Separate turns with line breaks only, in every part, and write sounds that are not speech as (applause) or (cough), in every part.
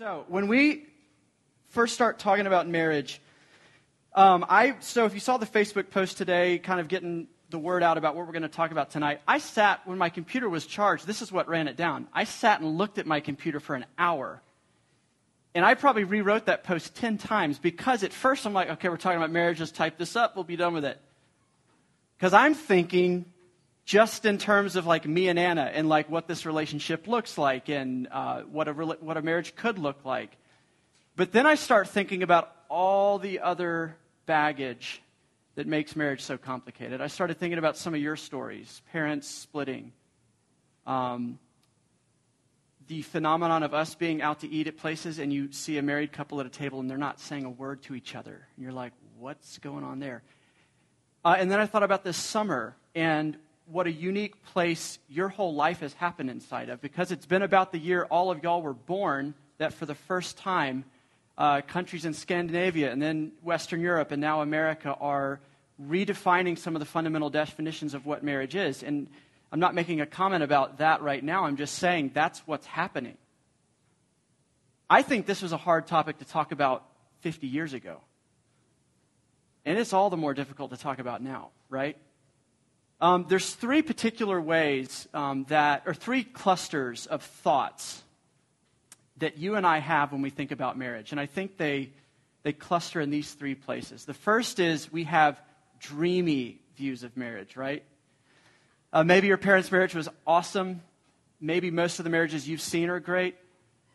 So, when we first start talking about marriage, um, I so if you saw the Facebook post today, kind of getting the word out about what we're going to talk about tonight, I sat when my computer was charged. This is what ran it down. I sat and looked at my computer for an hour. And I probably rewrote that post 10 times because at first I'm like, okay, we're talking about marriage, just type this up, we'll be done with it. Because I'm thinking just in terms of like me and Anna and like what this relationship looks like and uh, what, a, what a marriage could look like. But then I start thinking about all the other baggage that makes marriage so complicated. I started thinking about some of your stories parents splitting, um, the phenomenon of us being out to eat at places and you see a married couple at a table and they're not saying a word to each other. And you're like, what's going on there? Uh, and then I thought about this summer and what a unique place your whole life has happened inside of because it's been about the year all of y'all were born that for the first time uh, countries in Scandinavia and then Western Europe and now America are redefining some of the fundamental definitions of what marriage is. And I'm not making a comment about that right now. I'm just saying that's what's happening. I think this was a hard topic to talk about 50 years ago. And it's all the more difficult to talk about now, right? Um, there's three particular ways um, that, or three clusters of thoughts that you and I have when we think about marriage. And I think they, they cluster in these three places. The first is we have dreamy views of marriage, right? Uh, maybe your parents' marriage was awesome. Maybe most of the marriages you've seen are great.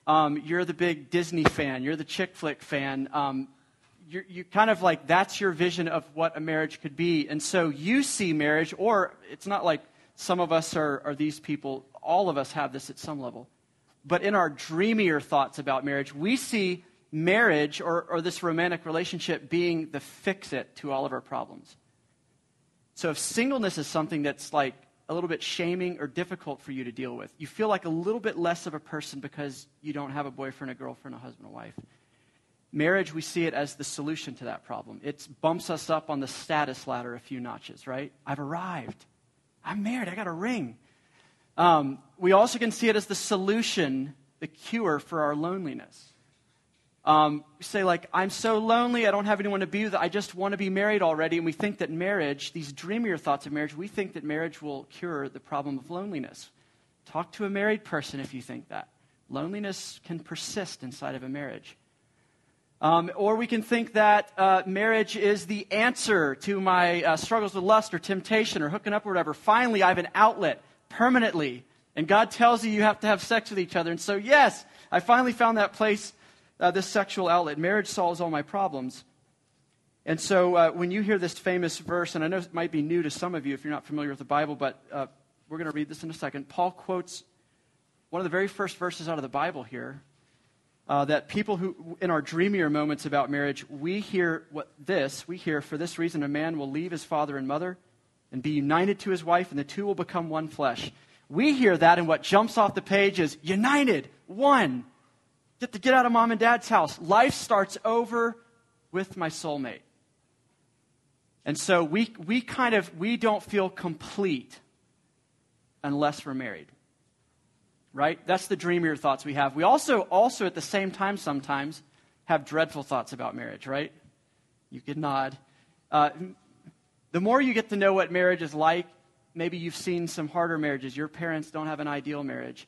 Um, you're the big Disney fan. You're the chick flick fan. Um, you're, you kind of like that's your vision of what a marriage could be. And so you see marriage, or it's not like some of us are, are these people. All of us have this at some level but in our dreamier thoughts about marriage, we see marriage or, or this romantic relationship being the fix it to all of our problems. So if singleness is something that's like a little bit shaming or difficult for you to deal with, you feel like a little bit less of a person because you don't have a boyfriend, a girlfriend, a husband, a wife. Marriage, we see it as the solution to that problem. It bumps us up on the status ladder a few notches, right? I've arrived. I'm married. I got a ring. Um, we also can see it as the solution, the cure for our loneliness. Um, say, like, I'm so lonely, I don't have anyone to be with, I just want to be married already. And we think that marriage, these dreamier thoughts of marriage, we think that marriage will cure the problem of loneliness. Talk to a married person if you think that. Loneliness can persist inside of a marriage. Um, or we can think that uh, marriage is the answer to my uh, struggles with lust or temptation or hooking up or whatever. Finally, I have an outlet permanently. And God tells you you have to have sex with each other. And so, yes, I finally found that place, uh, this sexual outlet. Marriage solves all my problems. And so, uh, when you hear this famous verse, and I know it might be new to some of you if you're not familiar with the Bible, but uh, we're going to read this in a second. Paul quotes one of the very first verses out of the Bible here. Uh, that people who, in our dreamier moments about marriage, we hear what this, we hear, for this reason, a man will leave his father and mother and be united to his wife, and the two will become one flesh. We hear that, and what jumps off the page is united, one. Get to get out of mom and dad's house. Life starts over with my soulmate. And so we, we kind of we don't feel complete unless we're married. Right? That's the dreamier thoughts we have. We also also at the same time sometimes have dreadful thoughts about marriage, right? You could nod. Uh, the more you get to know what marriage is like, maybe you've seen some harder marriages. Your parents don't have an ideal marriage.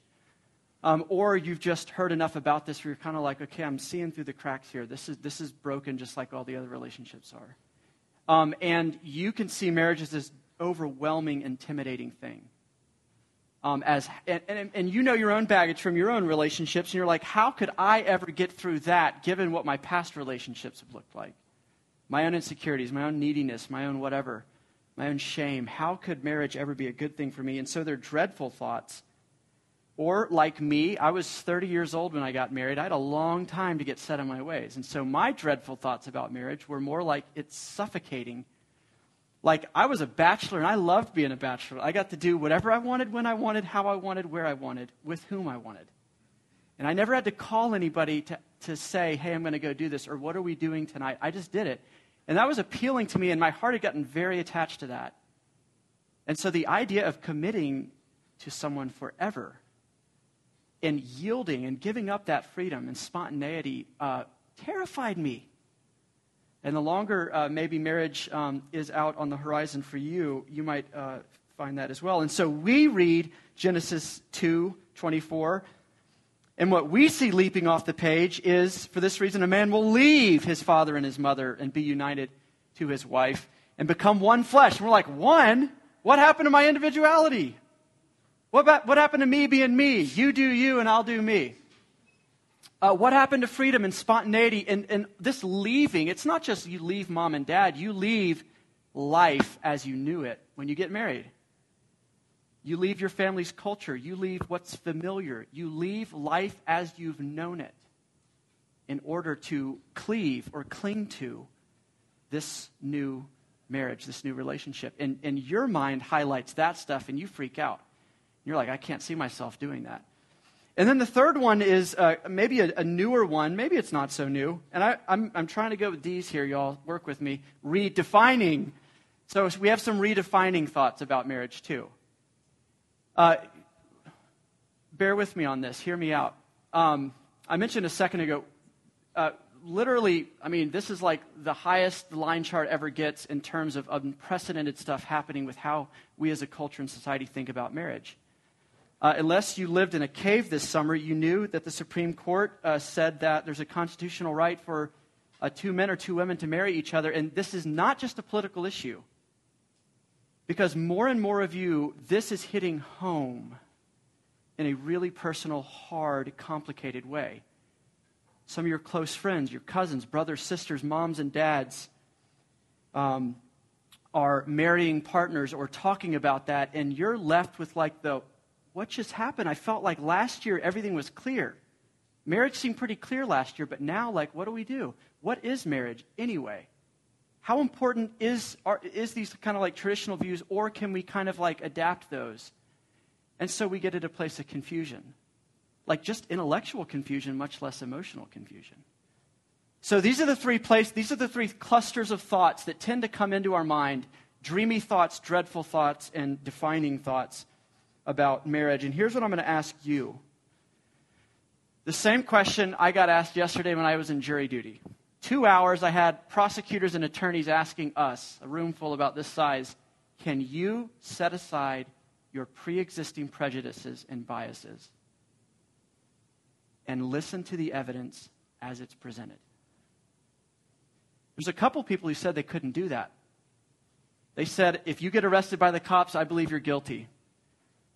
Um, or you've just heard enough about this where you're kind of like, okay, I'm seeing through the cracks here. This is, this is broken just like all the other relationships are. Um, and you can see marriage as this overwhelming, intimidating thing. Um, as, and, and, and you know your own baggage from your own relationships, and you're like, how could I ever get through that given what my past relationships have looked like? my own insecurities, my own neediness, my own whatever, my own shame. How could marriage ever be a good thing for me? And so they're dreadful thoughts. Or, like me, I was 30 years old when I got married. I had a long time to get set in my ways. And so my dreadful thoughts about marriage were more like it's suffocating. Like I was a bachelor and I loved being a bachelor. I got to do whatever I wanted, when I wanted, how I wanted, where I wanted, with whom I wanted. And I never had to call anybody to, to say, hey, I'm going to go do this, or what are we doing tonight? I just did it. And that was appealing to me, and my heart had gotten very attached to that. And so the idea of committing to someone forever and yielding and giving up that freedom and spontaneity uh, terrified me. And the longer uh, maybe marriage um, is out on the horizon for you, you might uh, find that as well. And so we read Genesis 2 24. And what we see leaping off the page is for this reason, a man will leave his father and his mother and be united to his wife and become one flesh. And we're like, one? What happened to my individuality? What, about, what happened to me being me? You do you and I'll do me. Uh, what happened to freedom and spontaneity and, and this leaving? It's not just you leave mom and dad, you leave life as you knew it when you get married. You leave your family's culture. You leave what's familiar. You leave life as you've known it in order to cleave or cling to this new marriage, this new relationship. And, and your mind highlights that stuff and you freak out. You're like, I can't see myself doing that. And then the third one is uh, maybe a, a, newer one. Maybe it's not so new. And I, I'm, I'm trying to go with these here, y'all. Work with me. Redefining. So we have some redefining thoughts about marriage, too. Uh, bear with me on this. Hear me out. Um, I mentioned a second ago, uh, literally, I mean, this is like the highest the line chart ever gets in terms of unprecedented stuff happening with how we as a culture and society think about marriage. Uh, unless you lived in a cave this summer, you knew that the Supreme Court uh, said that there's a constitutional right for uh, two men or two women to marry each other. And this is not just a political issue. Because more and more of you, this is hitting home in a really personal, hard, complicated way. Some of your close friends, your cousins, brothers, sisters, moms, and dads um, are marrying partners or talking about that, and you're left with like the what just happened? I felt like last year everything was clear. Marriage seemed pretty clear last year, but now, like, what do we do? What is marriage anyway? How important is, are, is these kind of like traditional views, or can we kind of like adapt those? And so we get at a place of confusion. Like just intellectual confusion, much less emotional confusion. So these are the three places, these are the three clusters of thoughts that tend to come into our mind dreamy thoughts, dreadful thoughts, and defining thoughts about marriage. And here's what I'm going to ask you the same question I got asked yesterday when I was in jury duty. Two hours, I had prosecutors and attorneys asking us, a room full about this size, can you set aside your pre existing prejudices and biases and listen to the evidence as it's presented? There's a couple people who said they couldn't do that. They said, if you get arrested by the cops, I believe you're guilty.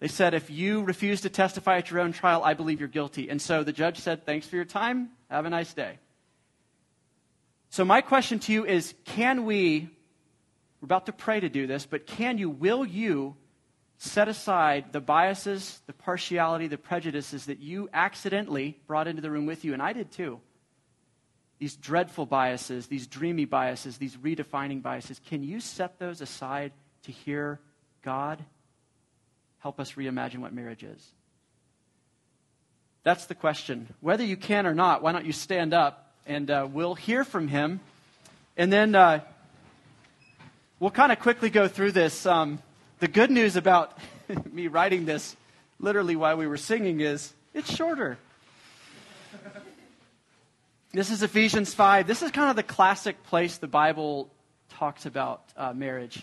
They said, if you refuse to testify at your own trial, I believe you're guilty. And so the judge said, thanks for your time. Have a nice day. So, my question to you is can we, we're about to pray to do this, but can you, will you set aside the biases, the partiality, the prejudices that you accidentally brought into the room with you? And I did too. These dreadful biases, these dreamy biases, these redefining biases, can you set those aside to hear God help us reimagine what marriage is? That's the question. Whether you can or not, why don't you stand up and uh, we'll hear from him. And then uh, we'll kind of quickly go through this. Um, the good news about (laughs) me writing this literally while we were singing is it's shorter. This is Ephesians 5. This is kind of the classic place the Bible talks about uh, marriage.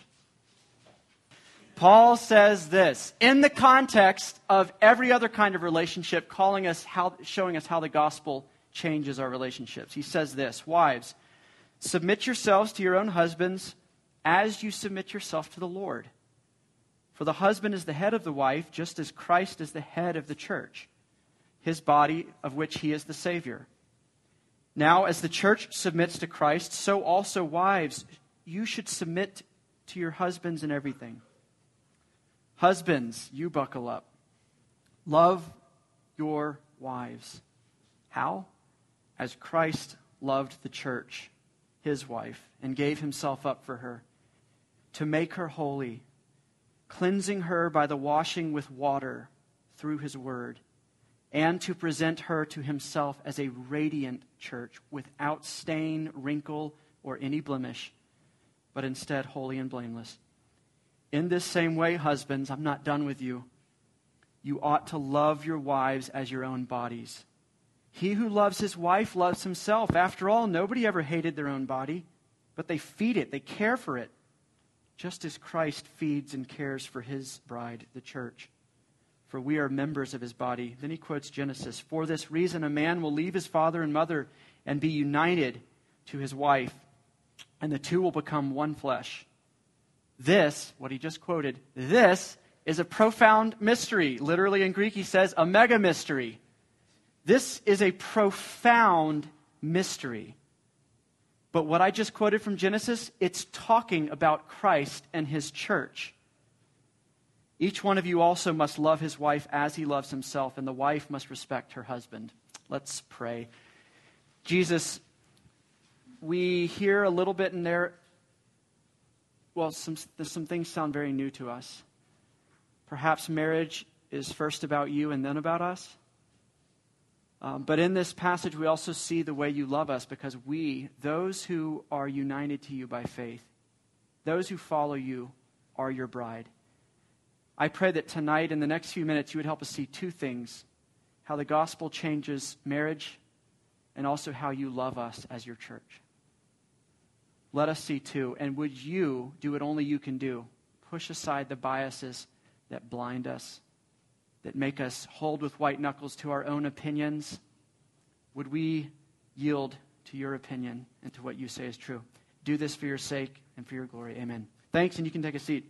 Paul says this in the context of every other kind of relationship, calling us how, showing us how the gospel changes our relationships. He says this Wives, submit yourselves to your own husbands as you submit yourself to the Lord. For the husband is the head of the wife, just as Christ is the head of the church, his body, of which he is the Savior. Now, as the church submits to Christ, so also wives, you should submit to your husbands in everything. Husbands, you buckle up. Love your wives. How? As Christ loved the church, his wife, and gave himself up for her, to make her holy, cleansing her by the washing with water through his word, and to present her to himself as a radiant church without stain, wrinkle, or any blemish, but instead holy and blameless. In this same way, husbands, I'm not done with you. you ought to love your wives as your own bodies. He who loves his wife loves himself. After all, nobody ever hated their own body, but they feed it, they care for it, just as Christ feeds and cares for his bride, the church. For we are members of his body. Then he quotes Genesis For this reason, a man will leave his father and mother and be united to his wife, and the two will become one flesh. This, what he just quoted, this is a profound mystery. Literally in Greek, he says a mega mystery. This is a profound mystery. But what I just quoted from Genesis, it's talking about Christ and his church. Each one of you also must love his wife as he loves himself, and the wife must respect her husband. Let's pray. Jesus, we hear a little bit in there. Well, some, some things sound very new to us. Perhaps marriage is first about you and then about us. Um, but in this passage, we also see the way you love us because we, those who are united to you by faith, those who follow you, are your bride. I pray that tonight, in the next few minutes, you would help us see two things how the gospel changes marriage, and also how you love us as your church. Let us see too. And would you do what only you can do? Push aside the biases that blind us, that make us hold with white knuckles to our own opinions. Would we yield to your opinion and to what you say is true? Do this for your sake and for your glory. Amen. Thanks, and you can take a seat.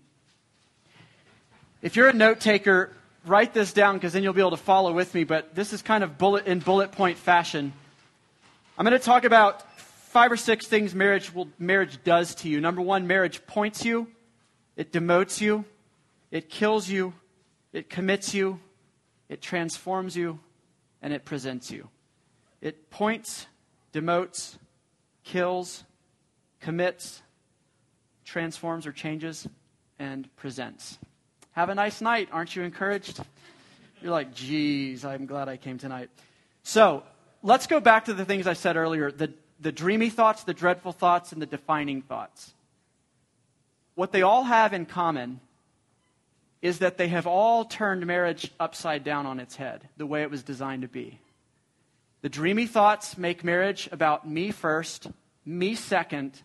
If you're a note taker, write this down because then you'll be able to follow with me. But this is kind of bullet in bullet point fashion. I'm going to talk about five or six things marriage will, marriage does to you. Number one, marriage points you, it demotes you, it kills you, it commits you, it transforms you, and it presents you. It points, demotes, kills, commits, transforms or changes, and presents. Have a nice night. Aren't you encouraged? You're like, geez, I'm glad I came tonight. So let's go back to the things I said earlier the, the dreamy thoughts, the dreadful thoughts, and the defining thoughts. What they all have in common is that they have all turned marriage upside down on its head, the way it was designed to be. The dreamy thoughts make marriage about me first, me second,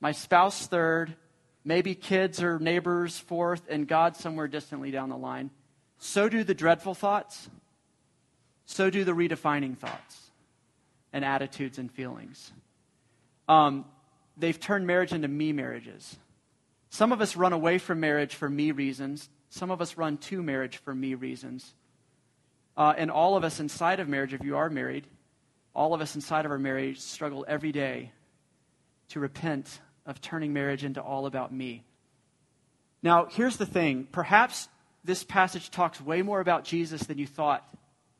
my spouse third, maybe kids or neighbors fourth, and God somewhere distantly down the line. So do the dreadful thoughts. So do the redefining thoughts and attitudes and feelings. Um, they've turned marriage into me marriages. Some of us run away from marriage for me reasons. Some of us run to marriage for me reasons. Uh, and all of us inside of marriage, if you are married, all of us inside of our marriage struggle every day to repent of turning marriage into all about me. Now, here's the thing. Perhaps this passage talks way more about Jesus than you thought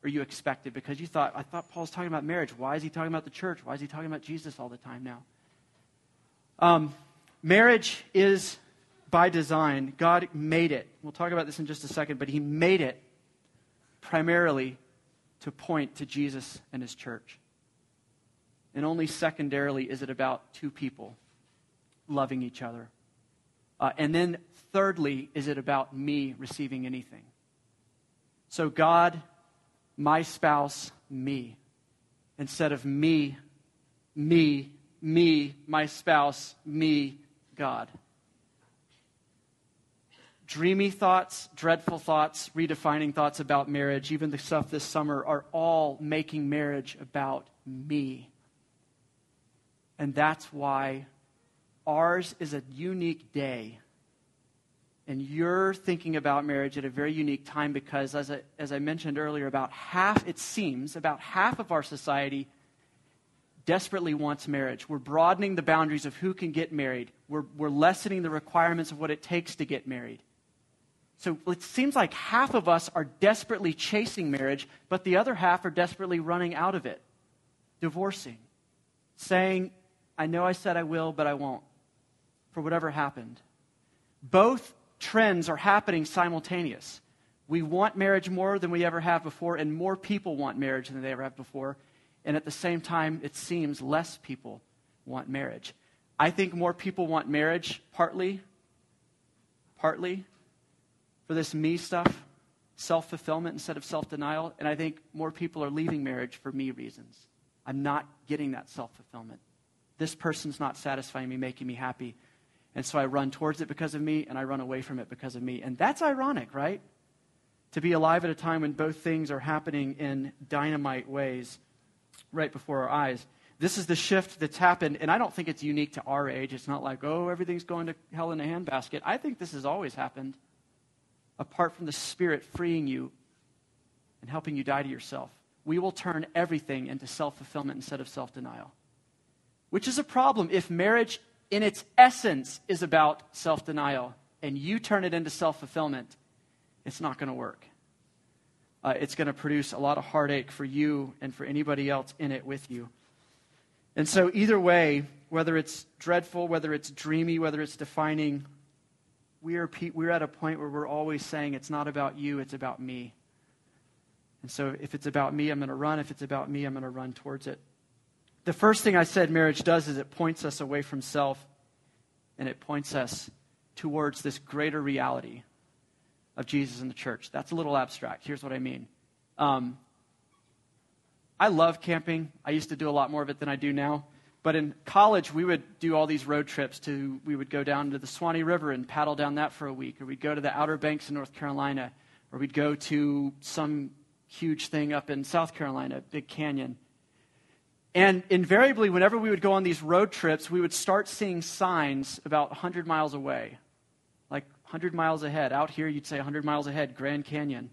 or you expected because you thought, I thought Paul's talking about marriage. Why is he talking about the church? Why is he talking about Jesus all the time now? Um, marriage is by design. God made it. We'll talk about this in just a second, but He made it primarily to point to Jesus and His church. And only secondarily is it about two people loving each other. Uh, and then thirdly, is it about me receiving anything? So, God, my spouse, me. Instead of me, me, me, my spouse, me, God dreamy thoughts, dreadful thoughts, redefining thoughts about marriage, even the stuff this summer, are all making marriage about me. And that's why ours is a unique day. And you're thinking about marriage at a very unique time because, as I, as I mentioned earlier, about half, it seems, about half of our society desperately wants marriage. We're broadening the boundaries of who can get married, we're, we're lessening the requirements of what it takes to get married. So it seems like half of us are desperately chasing marriage, but the other half are desperately running out of it, divorcing, saying, I know I said I will, but I won't, for whatever happened. Both trends are happening simultaneous. We want marriage more than we ever have before, and more people want marriage than they ever have before. And at the same time, it seems less people want marriage. I think more people want marriage partly, partly for this me stuff, self fulfillment instead of self denial. And I think more people are leaving marriage for me reasons. I'm not getting that self fulfillment. This person's not satisfying me, making me happy. And so I run towards it because of me, and I run away from it because of me. And that's ironic, right? To be alive at a time when both things are happening in dynamite ways right before our eyes. This is the shift that's happened, and I don't think it's unique to our age. It's not like, oh, everything's going to hell in a handbasket. I think this has always happened apart from the Spirit freeing you and helping you die to yourself. We will turn everything into self fulfillment instead of self denial, which is a problem if marriage in its essence is about self denial and you turn it into self fulfillment. It's not going to work. Uh, it's going to produce a lot of heartache for you and for anybody else in it with you. And so, either way, whether it's dreadful, whether it's dreamy, whether it's defining, we are, we're at a point where we're always saying, it's not about you, it's about me. And so, if it's about me, I'm going to run. If it's about me, I'm going to run towards it. The first thing I said marriage does is it points us away from self and it points us towards this greater reality of Jesus and the church. That's a little abstract. Here's what I mean. Um, I love camping. I used to do a lot more of it than I do now. But in college, we would do all these road trips to, we would go down to the Suwannee River and paddle down that for a week, or we'd go to the Outer Banks in North Carolina, or we'd go to some huge thing up in South Carolina, Big Canyon. And invariably, whenever we would go on these road trips, we would start seeing signs about 100 miles away. Like 100 miles ahead. Out here, you'd say 100 miles ahead, Grand Canyon.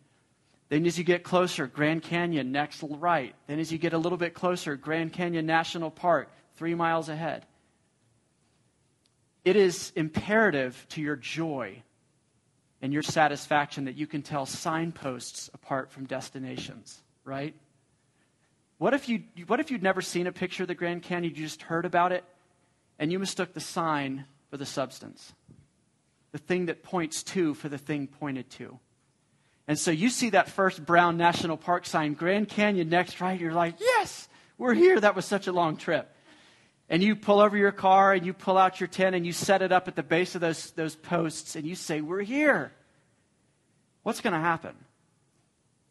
Then, as you get closer, Grand Canyon, next right. Then, as you get a little bit closer, Grand Canyon National Park, three miles ahead. It is imperative to your joy and your satisfaction that you can tell signposts apart from destinations, right? What if, you, what if you'd never seen a picture of the Grand Canyon, you just heard about it, and you mistook the sign for the substance? The thing that points to for the thing pointed to. And so you see that first Brown National Park sign, Grand Canyon next, right? You're like, yes, we're here. That was such a long trip. And you pull over your car and you pull out your tent and you set it up at the base of those, those posts and you say, We're here. What's going to happen?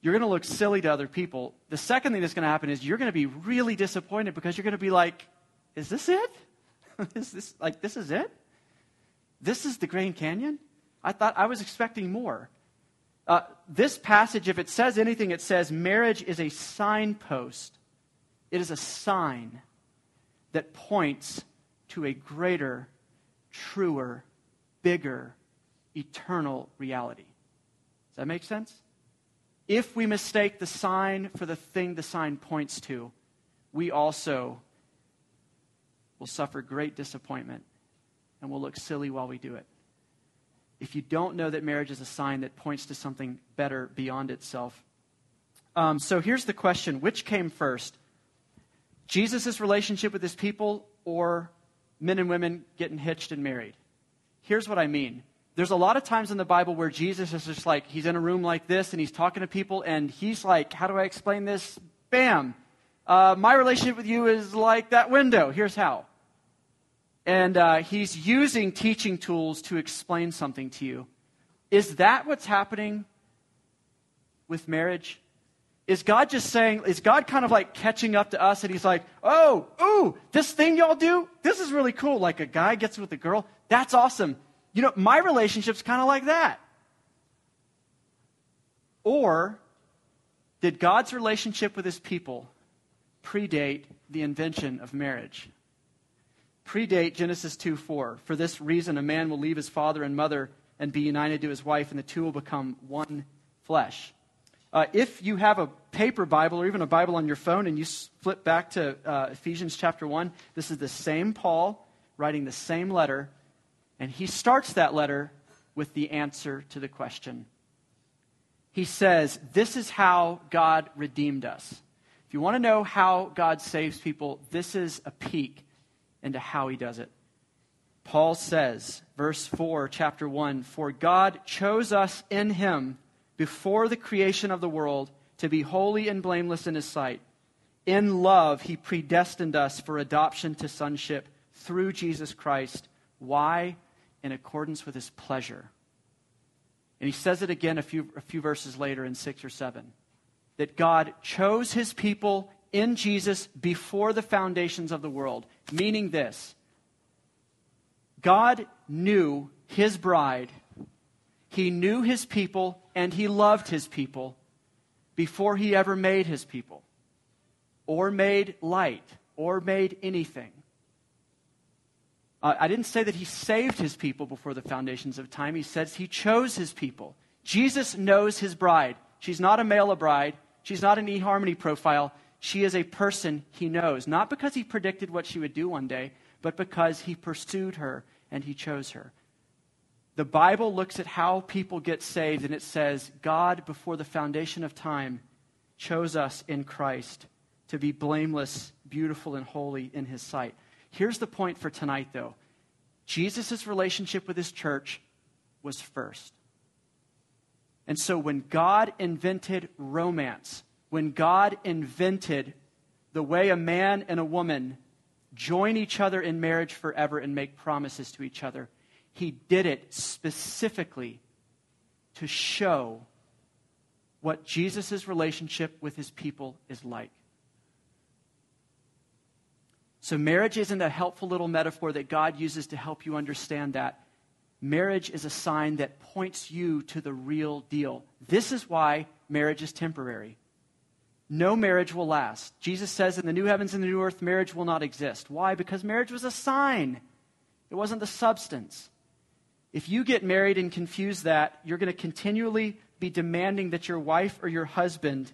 You're going to look silly to other people. The second thing that's going to happen is you're going to be really disappointed because you're going to be like, Is this it? (laughs) is this like this is it? This is the Grand Canyon? I thought I was expecting more. Uh, this passage, if it says anything, it says marriage is a signpost. It is a sign that points to a greater, truer, bigger, eternal reality. Does that make sense? If we mistake the sign for the thing the sign points to, we also will suffer great disappointment and will look silly while we do it. If you don't know that marriage is a sign that points to something better beyond itself. Um, so here's the question which came first? Jesus' relationship with his people or men and women getting hitched and married. Here's what I mean. There's a lot of times in the Bible where Jesus is just like, he's in a room like this and he's talking to people and he's like, how do I explain this? Bam. Uh, my relationship with you is like that window. Here's how. And uh, he's using teaching tools to explain something to you. Is that what's happening with marriage? Is God just saying, is God kind of like catching up to us and he's like, oh, ooh, this thing y'all do, this is really cool. Like a guy gets with a girl, that's awesome. You know, my relationship's kind of like that. Or did God's relationship with his people predate the invention of marriage? Predate Genesis 2 4. For this reason, a man will leave his father and mother and be united to his wife, and the two will become one flesh. Uh, if you have a paper Bible or even a Bible on your phone and you flip back to uh, Ephesians chapter 1, this is the same Paul writing the same letter, and he starts that letter with the answer to the question. He says, This is how God redeemed us. If you want to know how God saves people, this is a peek into how he does it. Paul says, verse 4, chapter 1 For God chose us in him before the creation of the world to be holy and blameless in his sight. In love, he predestined us for adoption to sonship through Jesus Christ. Why? In accordance with his pleasure. And he says it again a few, a few verses later in 6 or 7 that God chose his people in Jesus before the foundations of the world, meaning this God knew his bride, he knew his people, and he loved his people before he ever made his people, or made light, or made anything. Uh, I didn't say that he saved his people before the foundations of time. He says he chose his people. Jesus knows his bride. She's not a male bride. She's not an eHarmony profile. She is a person he knows, not because he predicted what she would do one day, but because he pursued her and he chose her. The Bible looks at how people get saved, and it says, God, before the foundation of time, chose us in Christ to be blameless, beautiful, and holy in his sight. Here's the point for tonight, though Jesus' relationship with his church was first. And so when God invented romance, when God invented the way a man and a woman join each other in marriage forever and make promises to each other, he did it specifically to show what Jesus' relationship with his people is like. So, marriage isn't a helpful little metaphor that God uses to help you understand that. Marriage is a sign that points you to the real deal. This is why marriage is temporary. No marriage will last. Jesus says in the new heavens and the new earth, marriage will not exist. Why? Because marriage was a sign, it wasn't the substance. If you get married and confuse that, you're going to continually be demanding that your wife or your husband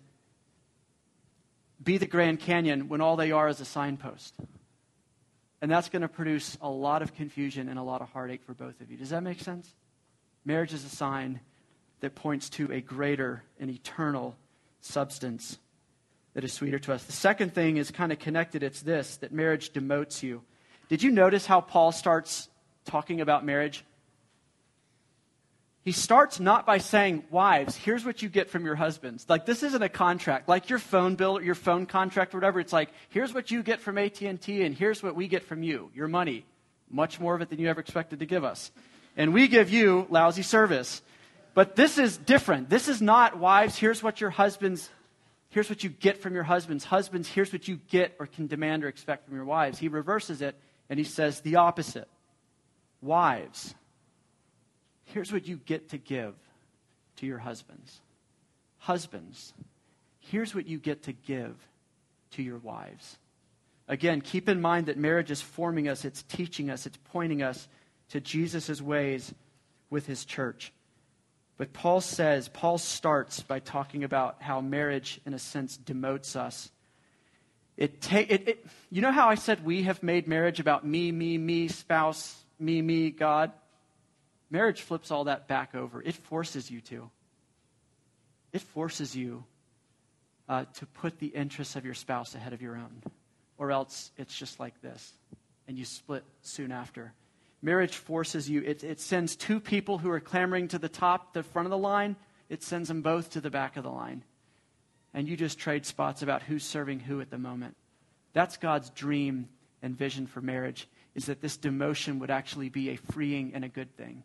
be the Grand Canyon when all they are is a signpost. And that's going to produce a lot of confusion and a lot of heartache for both of you. Does that make sense? Marriage is a sign that points to a greater and eternal substance that is sweeter to us. The second thing is kind of connected. It's this that marriage demotes you. Did you notice how Paul starts talking about marriage? He starts not by saying, Wives, here's what you get from your husbands. Like, this isn't a contract. Like your phone bill, or your phone contract, or whatever. It's like, here's what you get from AT&T, and here's what we get from you, your money. Much more of it than you ever expected to give us. And we give you lousy service. But this is different. This is not, wives, here's what your husbands, here's what you get from your husbands. Husbands, here's what you get or can demand or expect from your wives. He reverses it, and he says the opposite. Wives, Here's what you get to give to your husbands. Husbands, here's what you get to give to your wives. Again, keep in mind that marriage is forming us, it's teaching us, it's pointing us to Jesus' ways with his church. But Paul says, Paul starts by talking about how marriage, in a sense, demotes us. It, ta- it, it, you know how I said we have made marriage about me, me, me, spouse, me, me, God? Marriage flips all that back over. It forces you to. It forces you uh, to put the interests of your spouse ahead of your own. Or else it's just like this, and you split soon after. Marriage forces you, it, it sends two people who are clamoring to the top, the front of the line, it sends them both to the back of the line. And you just trade spots about who's serving who at the moment. That's God's dream and vision for marriage, is that this demotion would actually be a freeing and a good thing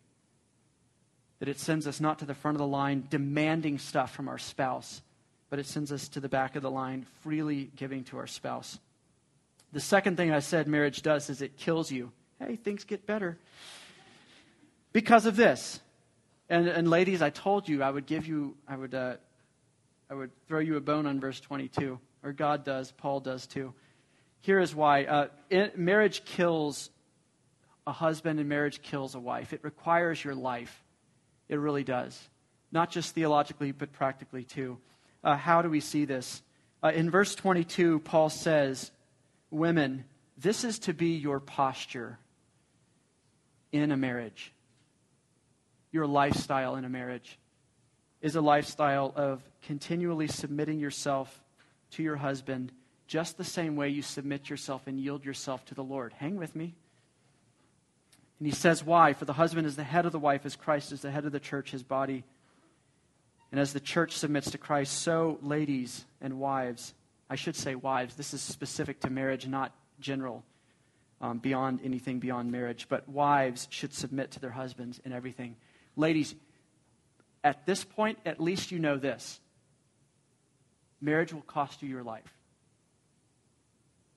that it sends us not to the front of the line demanding stuff from our spouse, but it sends us to the back of the line freely giving to our spouse. The second thing I said marriage does is it kills you. Hey, things get better. Because of this. And, and ladies, I told you I would give you, I would, uh, I would throw you a bone on verse 22. Or God does, Paul does too. Here is why. Uh, it, marriage kills a husband and marriage kills a wife. It requires your life. It really does. Not just theologically, but practically too. Uh, how do we see this? Uh, in verse 22, Paul says, Women, this is to be your posture in a marriage. Your lifestyle in a marriage is a lifestyle of continually submitting yourself to your husband just the same way you submit yourself and yield yourself to the Lord. Hang with me. And he says, Why? For the husband is the head of the wife, as Christ is the head of the church, his body. And as the church submits to Christ, so ladies and wives, I should say wives, this is specific to marriage, not general, um, beyond anything beyond marriage. But wives should submit to their husbands in everything. Ladies, at this point, at least you know this marriage will cost you your life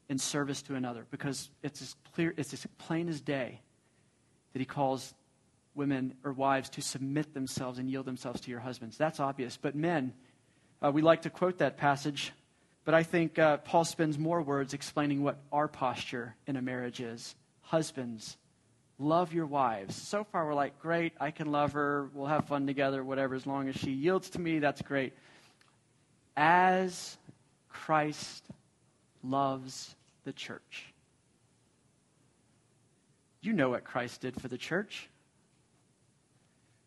in service to another because it's as clear, it's as plain as day that he calls women or wives to submit themselves and yield themselves to your husbands. That's obvious. But men, uh, we like to quote that passage, but I think uh, Paul spends more words explaining what our posture in a marriage is. Husbands, love your wives. So far, we're like, great, I can love her, we'll have fun together, whatever, as long as she yields to me, that's great. As Christ loves the church. You know what Christ did for the church.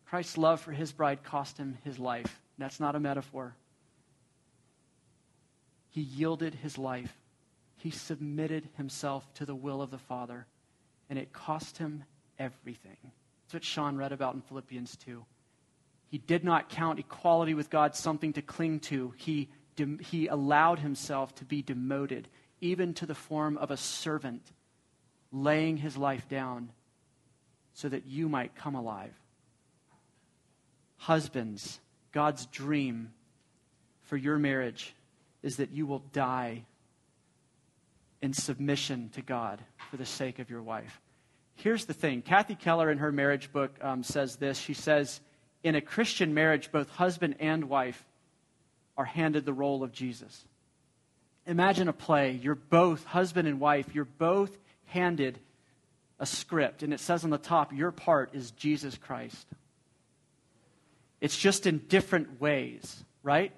Christ's love for his bride cost him his life. That's not a metaphor. He yielded his life. He submitted himself to the will of the Father, and it cost him everything. That's what Sean read about in Philippians 2. He did not count equality with God something to cling to. He, he allowed himself to be demoted, even to the form of a servant, laying his life down so that you might come alive. Husbands, God's dream for your marriage is that you will die in submission to God for the sake of your wife. Here's the thing Kathy Keller, in her marriage book, um, says this. She says, In a Christian marriage, both husband and wife are handed the role of Jesus. Imagine a play. You're both husband and wife, you're both handed a script, and it says on the top, Your part is Jesus Christ. It's just in different ways, right?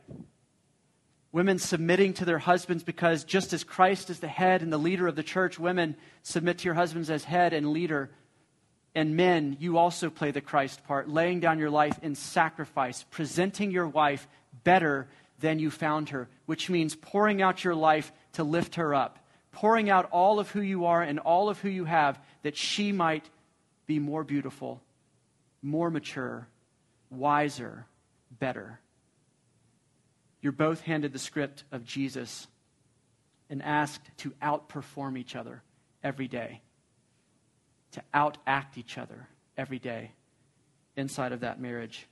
Women submitting to their husbands because just as Christ is the head and the leader of the church, women submit to your husbands as head and leader. And men, you also play the Christ part, laying down your life in sacrifice, presenting your wife better than you found her, which means pouring out your life to lift her up, pouring out all of who you are and all of who you have that she might be more beautiful, more mature, wiser, better. You're both handed the script of Jesus and asked to outperform each other every day, to outact each other every day inside of that marriage.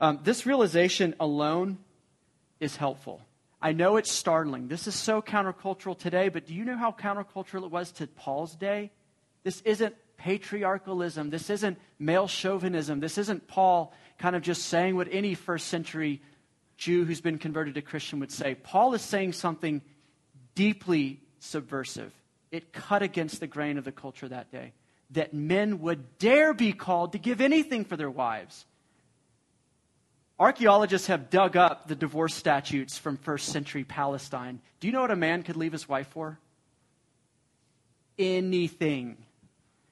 Um, this realization alone is helpful. I know it's startling. This is so countercultural today, but do you know how countercultural it was to Paul's day? This isn't patriarchalism. This isn't male chauvinism. This isn't Paul kind of just saying what any first century Jew who's been converted to Christian would say. Paul is saying something deeply subversive. It cut against the grain of the culture that day. That men would dare be called to give anything for their wives. Archaeologists have dug up the divorce statutes from first century Palestine. Do you know what a man could leave his wife for? Anything.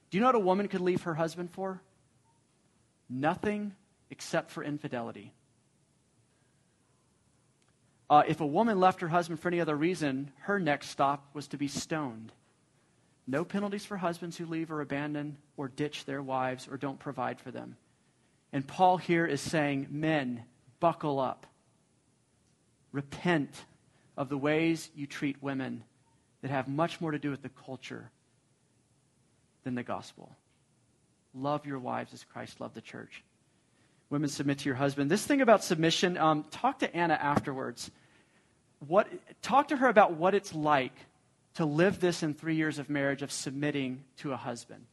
Do you know what a woman could leave her husband for? Nothing except for infidelity. Uh, if a woman left her husband for any other reason, her next stop was to be stoned. No penalties for husbands who leave or abandon or ditch their wives or don't provide for them. And Paul here is saying, Men, buckle up. Repent of the ways you treat women that have much more to do with the culture than the gospel. Love your wives as Christ loved the church. Women, submit to your husband. This thing about submission, um, talk to Anna afterwards. What, talk to her about what it's like to live this in three years of marriage of submitting to a husband.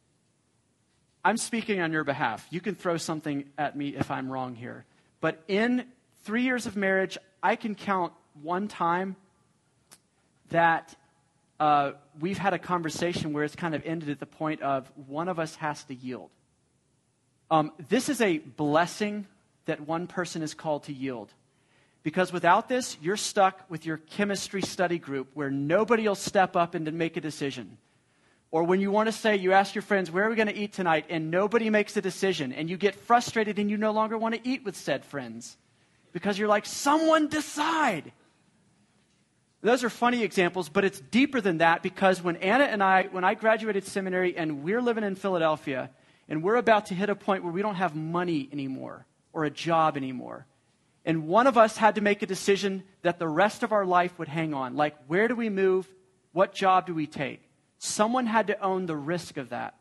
I'm speaking on your behalf. You can throw something at me if I'm wrong here. But in three years of marriage, I can count one time that uh, we've had a conversation where it's kind of ended at the point of one of us has to yield. Um, this is a blessing that one person is called to yield. Because without this, you're stuck with your chemistry study group where nobody will step up and make a decision. Or when you want to say, you ask your friends, where are we going to eat tonight? And nobody makes a decision. And you get frustrated and you no longer want to eat with said friends. Because you're like, someone decide. Those are funny examples, but it's deeper than that because when Anna and I, when I graduated seminary and we're living in Philadelphia and we're about to hit a point where we don't have money anymore or a job anymore, and one of us had to make a decision that the rest of our life would hang on, like where do we move? What job do we take? Someone had to own the risk of that.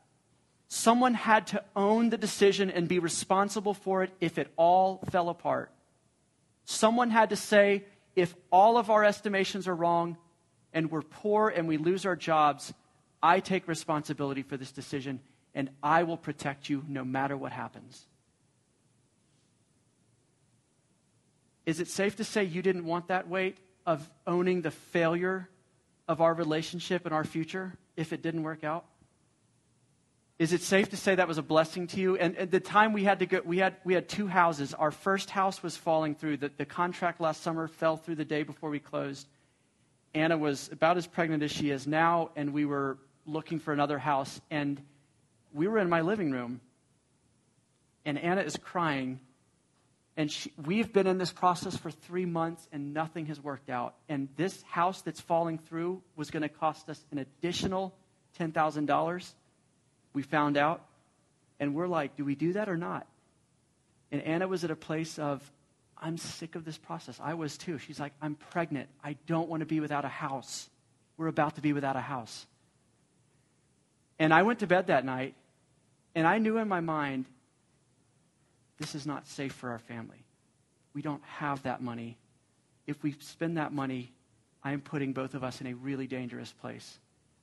Someone had to own the decision and be responsible for it if it all fell apart. Someone had to say, if all of our estimations are wrong and we're poor and we lose our jobs, I take responsibility for this decision and I will protect you no matter what happens. Is it safe to say you didn't want that weight of owning the failure of our relationship and our future if it didn't work out? Is it safe to say that was a blessing to you? And at the time we had to go, we had, we had two houses. Our first house was falling through. The, the contract last summer fell through the day before we closed. Anna was about as pregnant as she is now, and we were looking for another house. And we were in my living room, and Anna is crying and she, we've been in this process for three months and nothing has worked out. And this house that's falling through was going to cost us an additional $10,000. We found out. And we're like, do we do that or not? And Anna was at a place of, I'm sick of this process. I was too. She's like, I'm pregnant. I don't want to be without a house. We're about to be without a house. And I went to bed that night, and I knew in my mind, this is not safe for our family. We don't have that money. If we spend that money, I am putting both of us in a really dangerous place.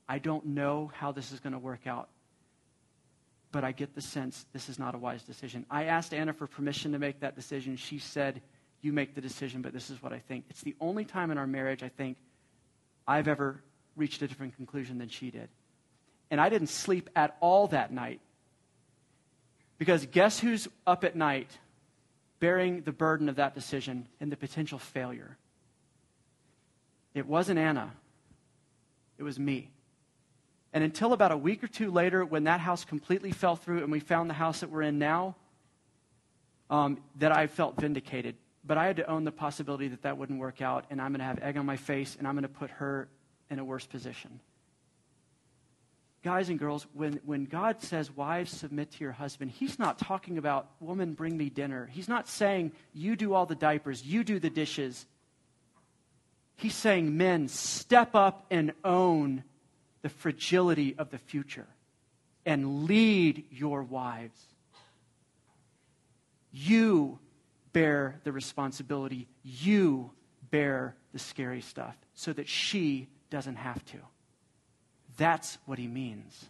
I don't know how this is going to work out, but I get the sense this is not a wise decision. I asked Anna for permission to make that decision. She said, You make the decision, but this is what I think. It's the only time in our marriage I think I've ever reached a different conclusion than she did. And I didn't sleep at all that night because guess who's up at night bearing the burden of that decision and the potential failure? It wasn't Anna, it was me. And until about a week or two later, when that house completely fell through and we found the house that we're in now, um, that I felt vindicated. But I had to own the possibility that that wouldn't work out, and I'm going to have egg on my face, and I'm going to put her in a worse position guys and girls, when, when God says, wives, submit to your husband, he's not talking about, woman, bring me dinner. He's not saying, you do all the diapers, you do the dishes. He's saying, men, step up and own the fragility of the future and lead your wives. You bear the responsibility. You bear the scary stuff so that she doesn't have to. That's what he means,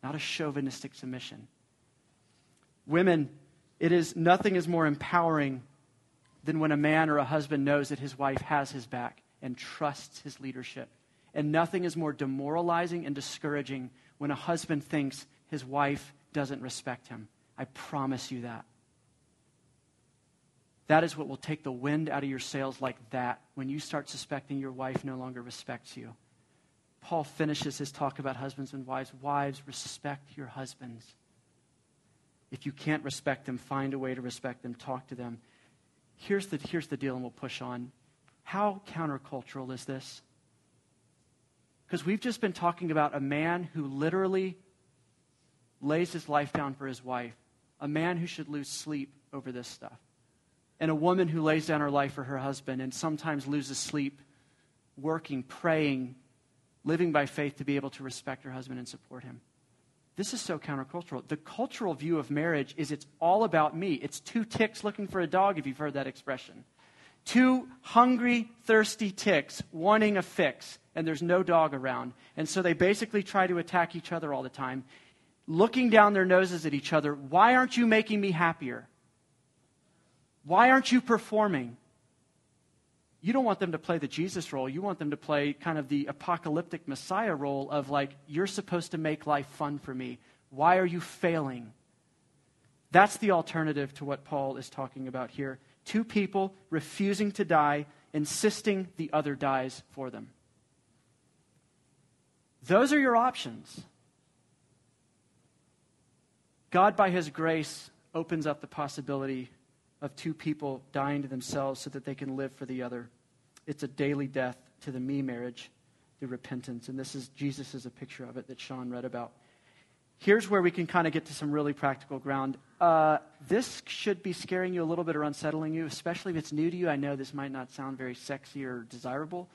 not a chauvinistic submission. Women, it is nothing is more empowering than when a man or a husband knows that his wife has his back and trusts his leadership. And nothing is more demoralizing and discouraging when a husband thinks his wife doesn't respect him. I promise you that. That is what will take the wind out of your sails like that when you start suspecting your wife no longer respects you. Paul finishes his talk about husbands and wives. Wives, respect your husbands. If you can't respect them, find a way to respect them, talk to them. Here's the, here's the deal, and we'll push on. How countercultural is this? Because we've just been talking about a man who literally lays his life down for his wife, a man who should lose sleep over this stuff, and a woman who lays down her life for her husband and sometimes loses sleep working, praying, living by faith to be able to respect her husband and support him. This is so countercultural. The cultural view of marriage is it's all about me. It's two ticks looking for a dog, if you've heard that expression. Two hungry, thirsty ticks wanting a fix, and there's no dog around. And so they basically try to attack each other all the time, looking down their noses at each other. Why aren't you making me happier? Why aren't you performing? You don't want them to play the Jesus role. You want them to play kind of the apocalyptic Messiah role of like, you're supposed to make life fun for me. Why are you failing? That's the alternative to what Paul is talking about here. Two people refusing to die, insisting the other dies for them. Those are your options. God, by His grace, opens up the possibility of two people dying to themselves so that they can live for the other. It's a daily death to the me marriage, through repentance. And this is Jesus is a picture of it that Sean read about. Here's where we can kind of get to some really practical ground. Uh, this should be scaring you a little bit or unsettling you, especially if it's new to you. I know this might not sound very sexy or desirable.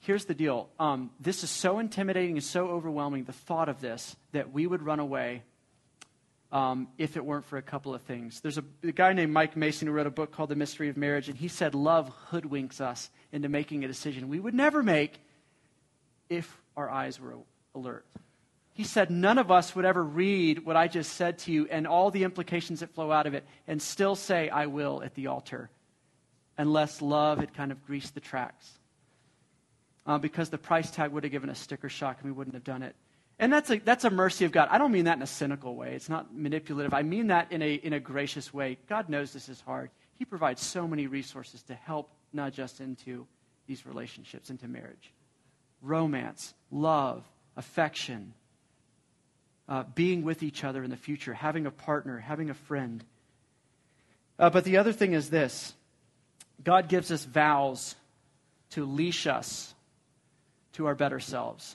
Here's the deal um, this is so intimidating and so overwhelming, the thought of this, that we would run away um, if it weren't for a couple of things. There's a, a, guy named Mike Mason who wrote a book called The Mystery of Marriage, and he said love hoodwinks us into making a decision we would never make if our eyes were alert. He said none of us would ever read what I just said to you and all the implications that flow out of it and still say, I will at the altar, unless love had kind of greased the tracks. Uh, because the price tag would have given us sticker shock and we wouldn't have done it. And that's a, that's a mercy of God. I don't mean that in a cynical way. It's not manipulative. I mean that in a, in a gracious way. God knows this is hard. He provides so many resources to help nudge us into these relationships, into marriage. Romance, love, affection, uh, being with each other in the future, having a partner, having a friend. Uh, but the other thing is this God gives us vows to leash us to our better selves.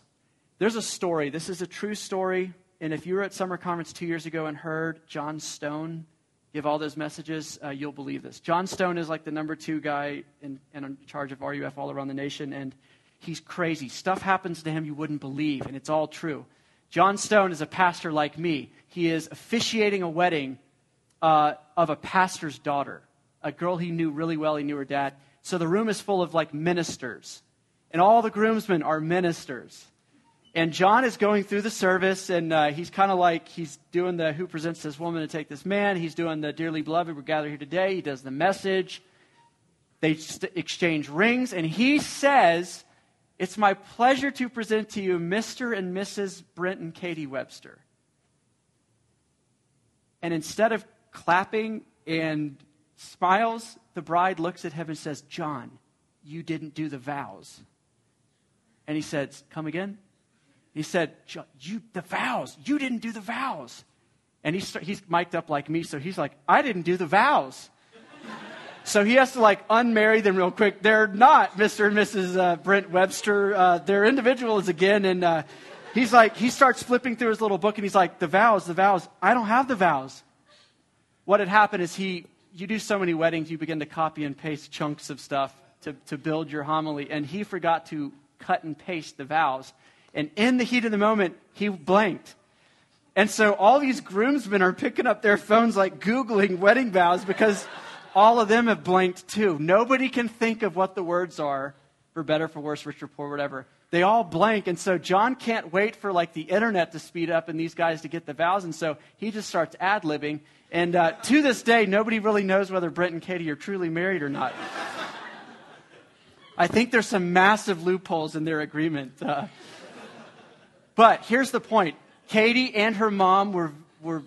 There's a story. This is a true story. And if you were at summer conference two years ago and heard John Stone give all those messages, uh, you'll believe this. John Stone is like the number two guy in, in charge of RUF all around the nation, and he's crazy. Stuff happens to him you wouldn't believe, and it's all true. John Stone is a pastor like me. He is officiating a wedding uh, of a pastor's daughter, a girl he knew really well. He knew her dad. So the room is full of like ministers, and all the groomsmen are ministers. And John is going through the service, and uh, he's kind of like he's doing the who presents this woman to take this man. He's doing the dearly beloved, we're gathered here today. He does the message. They exchange rings, and he says, It's my pleasure to present to you Mr. and Mrs. Brent and Katie Webster. And instead of clapping and smiles, the bride looks at him and says, John, you didn't do the vows. And he says, Come again? He said, you, the vows, you didn't do the vows. And he's, he's mic'd up like me, so he's like, I didn't do the vows. (laughs) so he has to like unmarry them real quick. They're not Mr. and Mrs. Uh, Brent Webster. Uh, they're individuals again. And uh, he's like, he starts flipping through his little book and he's like, the vows, the vows. I don't have the vows. What had happened is he, you do so many weddings, you begin to copy and paste chunks of stuff to, to build your homily. And he forgot to cut and paste the vows. And in the heat of the moment, he blanked. And so all these groomsmen are picking up their phones, like Googling wedding vows, because all of them have blanked too. Nobody can think of what the words are for better, for worse, rich or poor, whatever. They all blank. And so John can't wait for like the internet to speed up and these guys to get the vows. And so he just starts ad libbing. And uh, to this day, nobody really knows whether Brent and Katie are truly married or not. (laughs) I think there's some massive loopholes in their agreement. Uh, but here's the point Katie and her mom were, were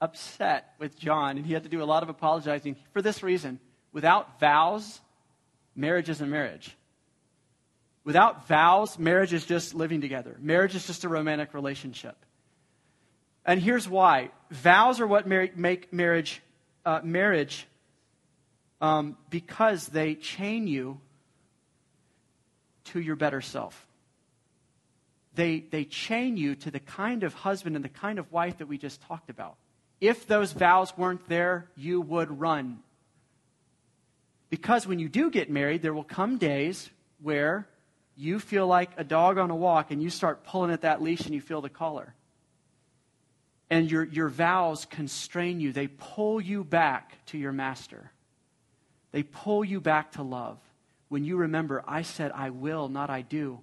upset with John, and he had to do a lot of apologizing for this reason. Without vows, marriage isn't marriage. Without vows, marriage is just living together. Marriage is just a romantic relationship. And here's why vows are what mar- make marriage uh, marriage um, because they chain you to your better self they, they chain you to the kind of husband and the kind of wife that we just talked about. If those vows weren't there, you would run. Because when you do get married, there will come days where you feel like a dog on a walk and you start pulling at that leash and you feel the collar. And your, your vows constrain you, they pull you back to your master. They pull you back to love. When you remember, I said, I will, not I do.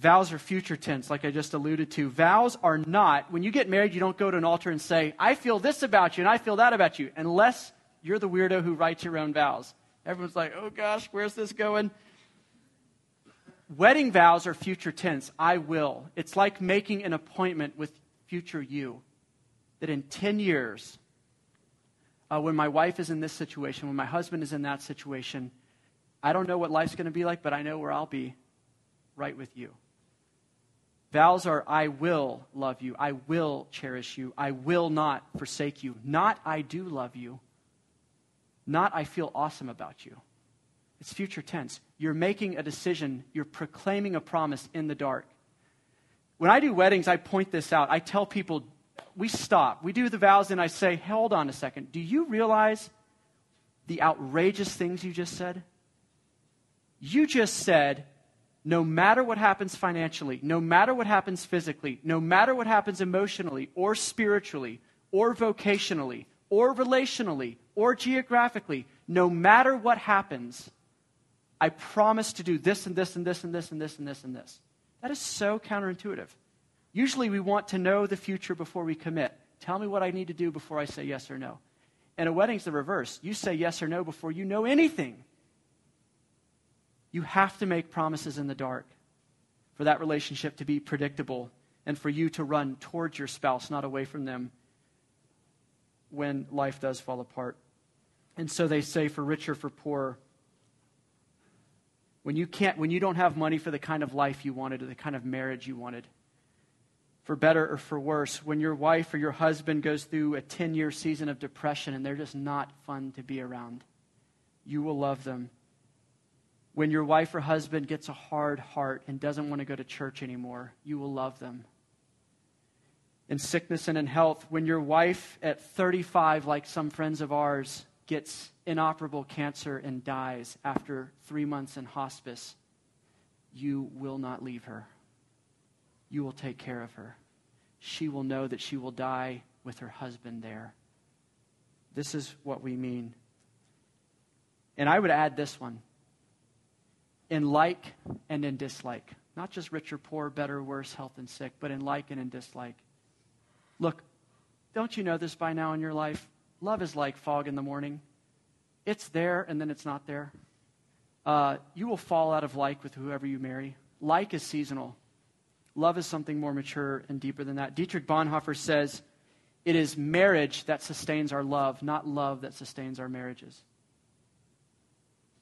Vows are future tense, like I just alluded to. Vows are not, when you get married, you don't go to an altar and say, I feel this about you and I feel that about you, unless you're the weirdo who writes your own vows. Everyone's like, oh gosh, where's this going? Wedding vows are future tense. I will. It's like making an appointment with future you. That in 10 years, uh, when my wife is in this situation, when my husband is in that situation, I don't know what life's going to be like, but I know where I'll be right with you. Vows are, I will love you. I will cherish you. I will not forsake you. Not, I do love you. Not, I feel awesome about you. It's future tense. You're making a decision, you're proclaiming a promise in the dark. When I do weddings, I point this out. I tell people, we stop. We do the vows, and I say, hold on a second. Do you realize the outrageous things you just said? You just said, no matter what happens financially, no matter what happens physically, no matter what happens emotionally or spiritually, or vocationally, or relationally, or geographically, no matter what happens, I promise to do this and this and this and this and this and this and this. That is so counterintuitive. Usually we want to know the future before we commit. Tell me what I need to do before I say yes or no. And a wedding's the reverse. You say yes or no before you know anything. You have to make promises in the dark for that relationship to be predictable and for you to run towards your spouse, not away from them when life does fall apart. And so they say for richer, for poorer. When you can't, when you don't have money for the kind of life you wanted or the kind of marriage you wanted, for better or for worse, when your wife or your husband goes through a 10 year season of depression and they're just not fun to be around, you will love them. When your wife or husband gets a hard heart and doesn't want to go to church anymore, you will love them. In sickness and in health, when your wife at 35, like some friends of ours, gets inoperable cancer and dies after three months in hospice, you will not leave her. You will take care of her. She will know that she will die with her husband there. This is what we mean. And I would add this one in like and in dislike. Not just rich or poor, better, or worse, health and sick, but in like and in dislike. Look, don't you know this by now in your life? Love is like fog in the morning. It's there and then it's not there. Uh, you will fall out of like with whoever you marry. Like is seasonal. Love is something more mature and deeper than that. Dietrich Bonhoeffer says, It is marriage that sustains our love, not love that sustains our marriages.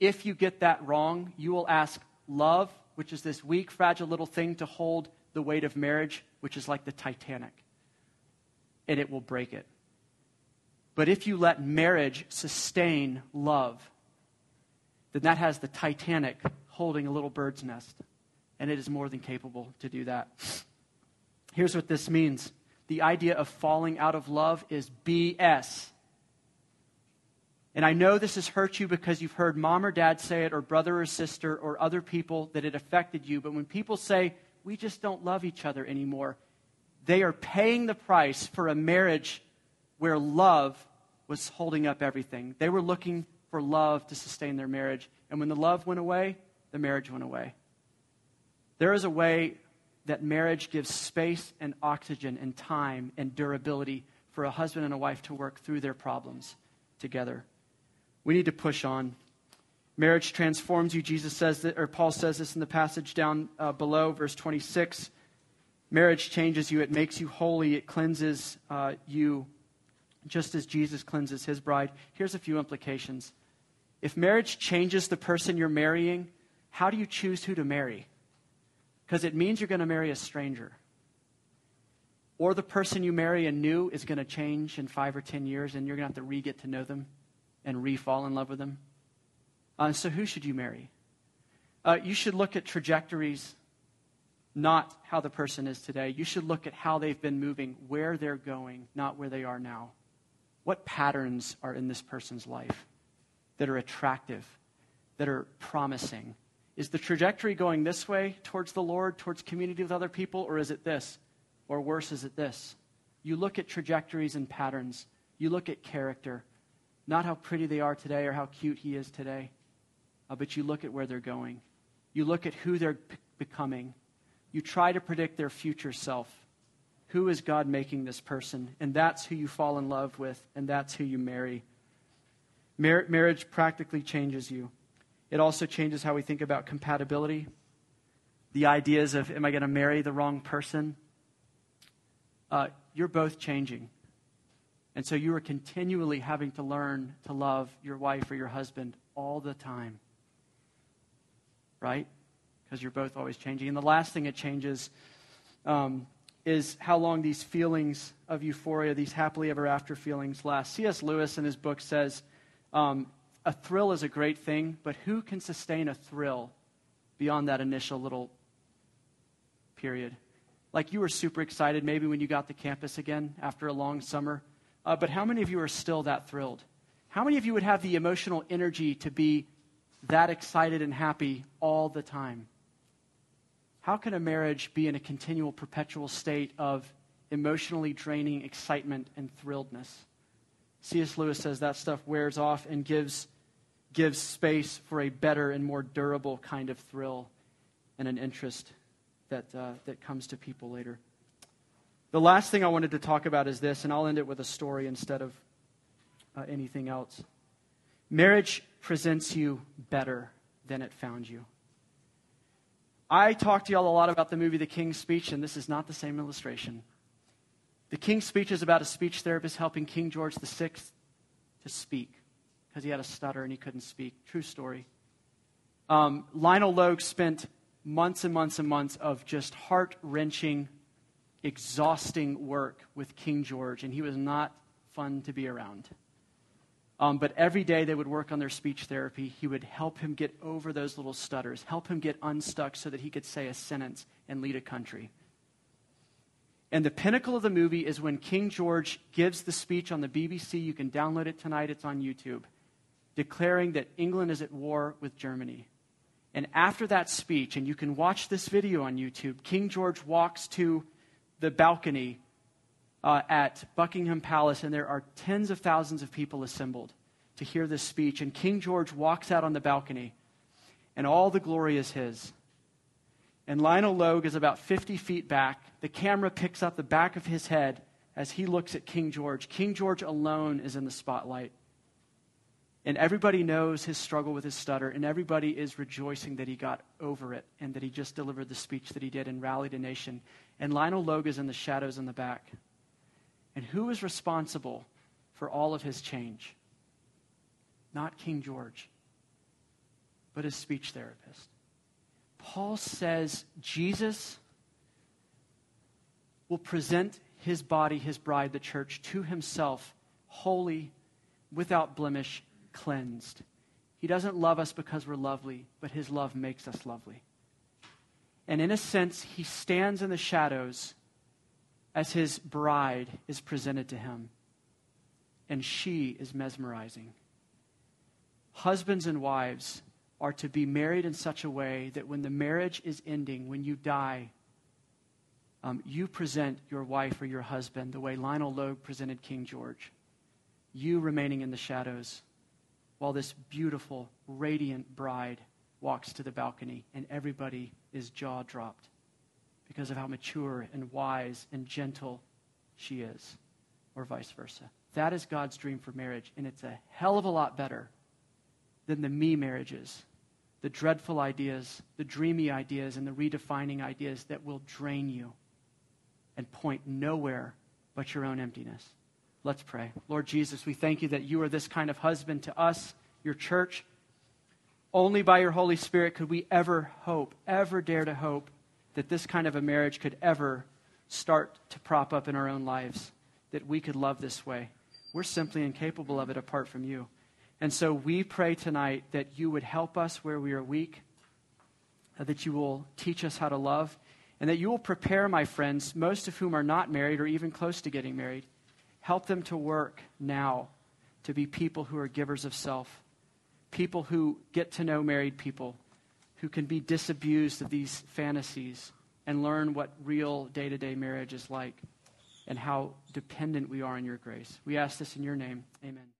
If you get that wrong, you will ask love, which is this weak, fragile little thing, to hold the weight of marriage, which is like the Titanic, and it will break it. But if you let marriage sustain love, then that has the Titanic holding a little bird's nest, and it is more than capable to do that. Here's what this means the idea of falling out of love is BS. And I know this has hurt you because you've heard mom or dad say it, or brother or sister, or other people that it affected you. But when people say, we just don't love each other anymore, they are paying the price for a marriage where love was holding up everything. They were looking for love to sustain their marriage. And when the love went away, the marriage went away. There is a way that marriage gives space and oxygen and time and durability for a husband and a wife to work through their problems together. We need to push on. Marriage transforms you. Jesus says that, or Paul says this in the passage down uh, below, verse 26. Marriage changes you. It makes you holy. It cleanses uh, you, just as Jesus cleanses his bride. Here's a few implications. If marriage changes the person you're marrying, how do you choose who to marry? Because it means you're going to marry a stranger. Or the person you marry anew is going to change in five or ten years, and you're going to have to re get to know them and re fall in love with them? Uh, so, who should you marry? Uh, you should look at trajectories, not how the person is today. You should look at how they've been moving, where they're going, not where they are now. What patterns are in this person's life that are attractive, that are promising? Is the trajectory going this way towards the Lord, towards community with other people, or is it this? Or worse, is it this? You look at trajectories and patterns. You look at character. Not how pretty they are today or how cute he is today, uh, but you look at where they're going. You look at who they're p- becoming. You try to predict their future self. Who is God making this person? And that's who you fall in love with, and that's who you marry. Mar- marriage practically changes you. It also changes how we think about compatibility. The ideas of, am I going to marry the wrong person? Uh, you're both changing. And so you are continually having to learn to love your wife or your husband all the time. Right? Because you're both always changing. And the last thing it changes um, is how long these feelings of euphoria, these happily ever after feelings last. C.S. Lewis in his book says um, a thrill is a great thing, but who can sustain a thrill beyond that initial little period? Like you were super excited maybe when you got to campus again after a long summer uh, but how many of you are still that thrilled? How many of you would have the emotional energy to be that excited and happy all the time? How can a marriage be in a continual, perpetual state of emotionally draining excitement and thrilledness. C.S. Lewis says that stuff wears off and gives, gives space for a better and more durable kind of thrill and an interest that, uh, that comes to people later. The last thing I wanted to talk about is this, and I'll end it with a story instead of uh, anything else. Marriage presents you better than it found you. I talked to y'all a lot about the movie The King's Speech, and this is not the same illustration. The King's Speech is about a speech therapist helping King George VI to speak because he had a stutter and he couldn't speak. True story. Um, Lionel Logue spent months and months and months of just heart wrenching, exhausting work with King George, and he was not fun to be around. Um, but every day they would work on their speech therapy. He would help him get over those little stutters, help him get unstuck so that he could say a sentence and lead a country. And the pinnacle of the movie is when King George gives the speech on the BBC. You can download it tonight, it's on YouTube, declaring that England is at war with Germany. And after that speech, and you can watch this video on YouTube, King George walks to the balcony uh, at Buckingham Palace, and there are tens of thousands of people assembled to hear this speech. And King George walks out on the balcony, and all the glory is his. And Lionel Logue is about 50 feet back. The camera picks up the back of his head as he looks at King George. King George alone is in the spotlight. And everybody knows his struggle with his stutter, and everybody is rejoicing that he got over it and that he just delivered the speech that he did and rallied a nation. And Lionel Logue is in the shadows in the back. And who is responsible for all of his change? Not King George, but his speech therapist. Paul says Jesus will present his body, his bride, the church, to himself, holy, without blemish, cleansed. He doesn't love us because we're lovely, but his love makes us lovely. And in a sense, he stands in the shadows as his bride is presented to him. And she is mesmerizing. Husbands and wives are to be married in such a way that when the marriage is ending, when you die, um, you present your wife or your husband the way Lionel Logue presented King George. You remaining in the shadows while this beautiful, radiant bride walks to the balcony and everybody is jaw dropped because of how mature and wise and gentle she is, or vice versa. That is God's dream for marriage, and it's a hell of a lot better than the me marriages, the dreadful ideas, the dreamy ideas, and the redefining ideas that will drain you and point nowhere but your own emptiness. Let's pray. Lord Jesus, we thank you that you are this kind of husband to us, your church. Only by your Holy Spirit could we ever hope, ever dare to hope that this kind of a marriage could ever start to prop up in our own lives, that we could love this way. We're simply incapable of it apart from you. And so we pray tonight that you would help us where we are weak, uh, that you will teach us how to love, and that you will prepare my friends, most of whom are not married or even close to getting married. Help them to work now to be people who are givers of self, people who get to know married people who can be disabused of these fantasies and learn what real day to day marriage is like and how dependent we are on your grace. We ask this in your name. Amen.